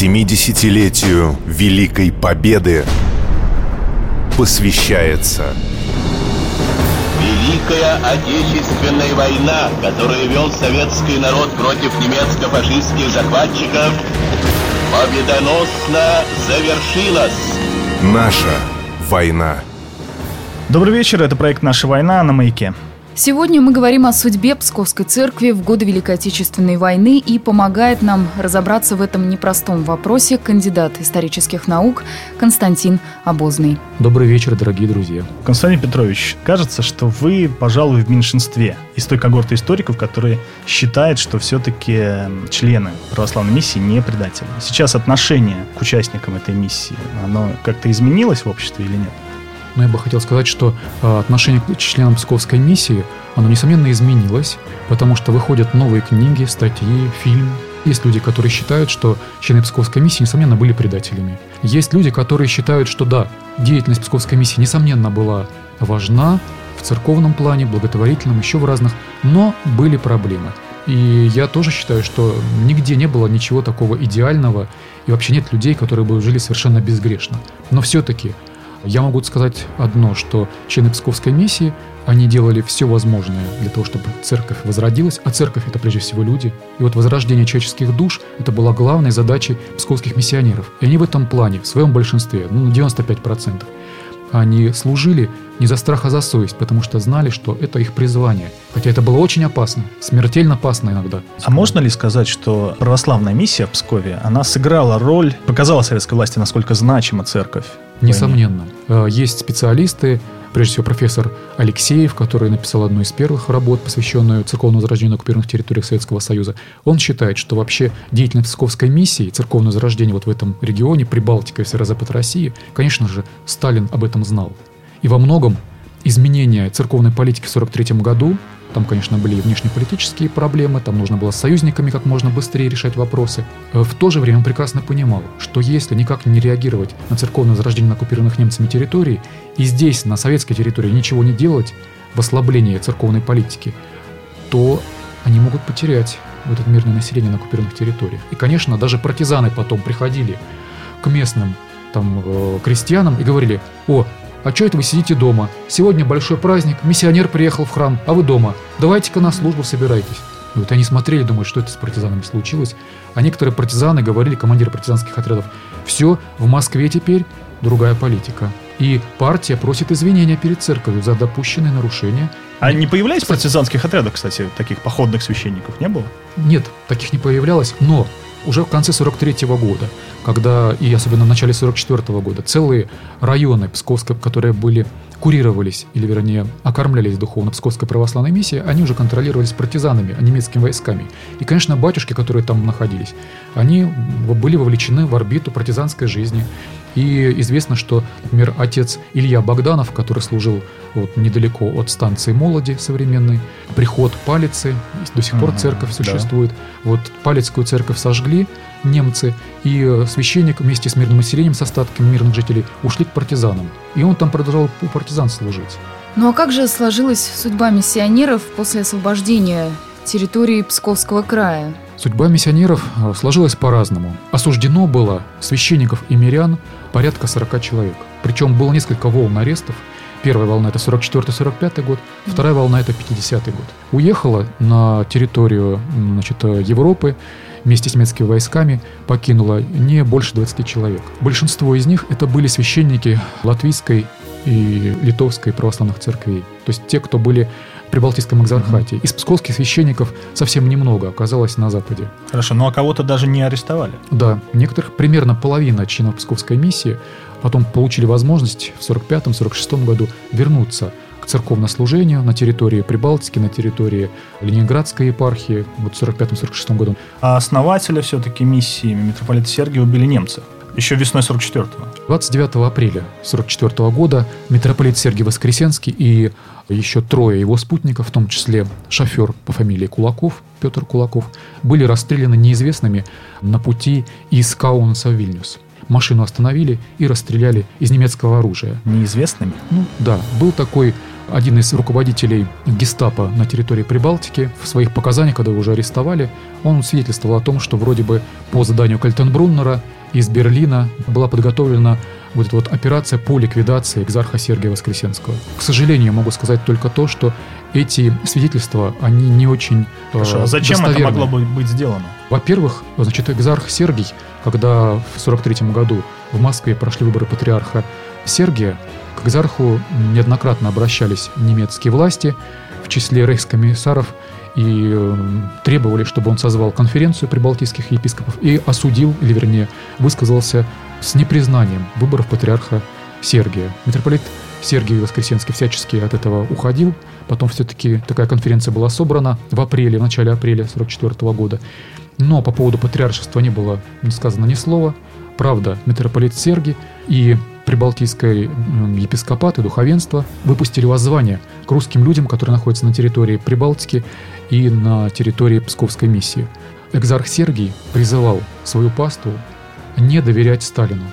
70-летию Великой Победы посвящается Великая Отечественная война, которую вел советский народ против немецко-фашистских захватчиков, победоносно завершилась. Наша война. Добрый вечер, это проект «Наша война» на «Маяке». Сегодня мы говорим о судьбе Псковской церкви в годы Великой Отечественной войны и помогает нам разобраться в этом непростом вопросе кандидат исторических наук Константин Обозный. Добрый вечер, дорогие друзья. Константин Петрович, кажется, что вы, пожалуй, в меньшинстве из той когорты историков, которые считают, что все-таки члены православной миссии не предатели. Сейчас отношение к участникам этой миссии, оно как-то изменилось в обществе или нет? Но я бы хотел сказать, что э, отношение к членам Псковской миссии, оно, несомненно, изменилось, потому что выходят новые книги, статьи, фильм. Есть люди, которые считают, что члены Псковской миссии, несомненно, были предателями. Есть люди, которые считают, что да, деятельность Псковской миссии, несомненно, была важна в церковном плане, благотворительном, еще в разных, но были проблемы. И я тоже считаю, что нигде не было ничего такого идеального, и вообще нет людей, которые бы жили совершенно безгрешно. Но все-таки я могу сказать одно, что члены Псковской миссии, они делали все возможное для того, чтобы церковь возродилась, а церковь это прежде всего люди. И вот возрождение человеческих душ это была главной задачей псковских миссионеров. И они в этом плане, в своем большинстве, ну, на 95%, они служили не за страх, а за совесть, потому что знали, что это их призвание. Хотя это было очень опасно, смертельно опасно иногда. А можно ли сказать, что православная миссия в Пскове, она сыграла роль, показала советской власти, насколько значима церковь? Несомненно. Э, есть специалисты, прежде всего профессор Алексеев, который написал одну из первых работ, посвященную церковному возрождению на оккупированных территориях Советского Союза. Он считает, что вообще деятельность Псковской миссии, церковное возрождение вот в этом регионе, Прибалтика и Северо-Запад России, конечно же, Сталин об этом знал. И во многом изменения церковной политики в 1943 году там, конечно, были и внешнеполитические проблемы, там нужно было с союзниками как можно быстрее решать вопросы. Э, в то же время он прекрасно понимал, что если никак не реагировать на церковное возрождение на оккупированных немцами территории, и здесь, на советской территории, ничего не делать в ослаблении церковной политики, то они могут потерять вот это мирное население на оккупированных территориях. И, конечно, даже партизаны потом приходили к местным там, э, крестьянам и говорили, о, а что это вы сидите дома? Сегодня большой праздник, миссионер приехал в храм, а вы дома. Давайте-ка на службу собирайтесь. И вот они смотрели, думают, что это с партизанами случилось. А некоторые партизаны говорили, командиры партизанских отрядов, все, в Москве теперь другая политика. И партия просит извинения перед церковью за допущенные нарушения. А не появлялись партизанских отрядах, кстати, таких походных священников? Не было? Нет, таких не появлялось, но уже в конце 43 -го года, когда, и особенно в начале 44 -го года, целые районы Псковской, которые были курировались, или вернее окормлялись духовно Псковской православной миссией, они уже контролировались партизанами, а немецкими войсками. И, конечно, батюшки, которые там находились, они были вовлечены в орбиту партизанской жизни. И известно, что, например, отец Илья Богданов, который служил вот недалеко от станции Молоди современной, приход Палицы, до сих пор церковь существует. Да. Вот Палецкую церковь сожгли немцы, и э, священник вместе с мирным населением, с остатками мирных жителей, ушли к партизанам. И он там продолжал у партизан служить. Ну а как же сложилась судьба миссионеров после освобождения территории Псковского края? Судьба миссионеров э, сложилась по-разному. Осуждено было священников и мирян порядка 40 человек. Причем было несколько волн арестов. Первая волна это 44-45 год, вторая волна это 50 год. Уехала на территорию значит, Европы вместе с немецкими войсками покинула не больше 20 человек. Большинство из них это были священники латвийской и литовской православных церквей. То есть те, кто были при Балтийском экзархате. Из псковских священников совсем немного оказалось на Западе. Хорошо, ну а кого-то даже не арестовали? Да, некоторых примерно половина членов Псковской миссии потом получили возможность в 45-46 году вернуться к церковнослужению на территории Прибалтики, на территории Ленинградской епархии вот в 45-46 году. А основателя все-таки миссии митрополита Сергия убили немцы? Еще весной 44-го. 29 апреля 44 года митрополит Сергий Воскресенский и еще трое его спутников, в том числе шофер по фамилии Кулаков, Петр Кулаков, были расстреляны неизвестными на пути из Каунаса в Вильнюс. Машину остановили и расстреляли из немецкого оружия. Неизвестными? Ну да, был такой один из руководителей гестапо на территории Прибалтики в своих показаниях, когда его уже арестовали, он свидетельствовал о том, что вроде бы по заданию Кальтенбруннера из Берлина была подготовлена вот эта вот операция по ликвидации экзарха Сергия Воскресенского. К сожалению, могу сказать только то, что эти свидетельства, они не очень Хорошо, а зачем это могло бы быть сделано? Во-первых, значит, экзарх Сергий, когда в 43 году в Москве прошли выборы патриарха Сергия, к экзарху неоднократно обращались немецкие власти, в числе рейхскомиссаров, и э, требовали, чтобы он созвал конференцию прибалтийских епископов и осудил, или вернее, высказался с непризнанием выборов патриарха Сергия. Митрополит Сергий Воскресенский всячески от этого уходил. Потом все-таки такая конференция была собрана в апреле, в начале апреля 1944 года. Но по поводу патриаршества не было сказано ни слова. Правда, митрополит Сергий и Прибалтийское епископат и духовенство выпустили воззвание к русским людям, которые находятся на территории Прибалтики и на территории Псковской миссии. Экзарх Сергий призывал свою пасту не доверять Сталину.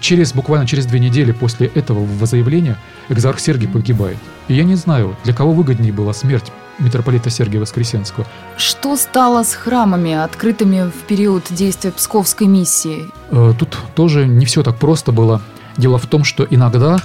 Через, буквально через две недели после этого заявления экзарх Сергий погибает. И я не знаю, для кого выгоднее была смерть митрополита Сергия Воскресенского. Что стало с храмами, открытыми в период действия Псковской миссии? Э, тут тоже не все так просто было. Дело в том, что иногда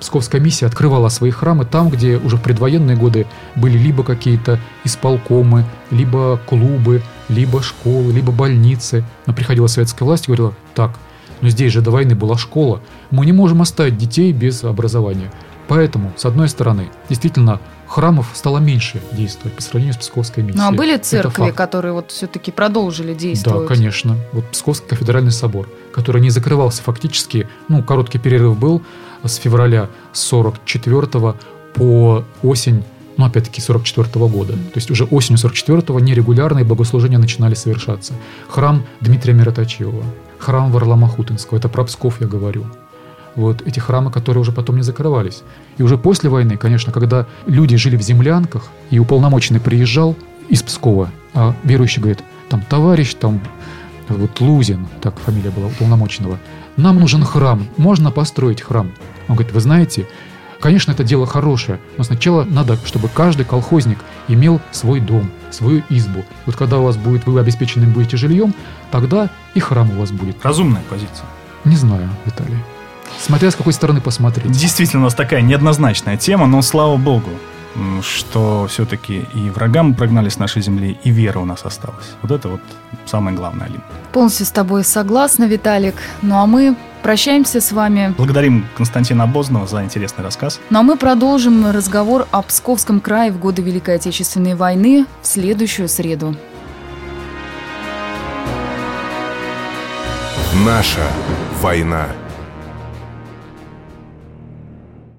Псковская миссия открывала свои храмы там, где уже в предвоенные годы были либо какие-то исполкомы, либо клубы, либо школы, либо больницы. Но приходила советская власть и говорила, так, но здесь же до войны была школа, мы не можем оставить детей без образования. Поэтому, с одной стороны, действительно, храмов стало меньше действовать по сравнению с Псковской миссией. Ну а были церкви, которые вот все-таки продолжили действовать? Да, конечно. Вот Псковский кафедральный собор, который не закрывался фактически, ну, короткий перерыв был с февраля 44 по осень ну, опять-таки, 44 -го года. То есть уже осенью 44-го нерегулярные богослужения начинали совершаться. Храм Дмитрия Мироточева, храм Варлама Хутинского, это про Псков я говорю вот эти храмы, которые уже потом не закрывались. И уже после войны, конечно, когда люди жили в землянках, и уполномоченный приезжал из Пскова, а верующий говорит, там товарищ, там вот Лузин, так фамилия была уполномоченного, нам нужен храм, можно построить храм. Он говорит, вы знаете, Конечно, это дело хорошее, но сначала надо, чтобы каждый колхозник имел свой дом, свою избу. Вот когда у вас будет, вы обеспечены будете жильем, тогда и храм у вас будет. Разумная позиция. Не знаю, Виталий. Смотря с какой стороны посмотреть. Действительно, у нас такая неоднозначная тема, но слава богу, что все-таки и врагам прогнали с нашей земли, и вера у нас осталась. Вот это вот самое главное, Алина. Полностью с тобой согласна, Виталик. Ну а мы прощаемся с вами. Благодарим Константина Обознова за интересный рассказ. Ну а мы продолжим разговор о Псковском крае в годы Великой Отечественной войны в следующую среду. Наша война.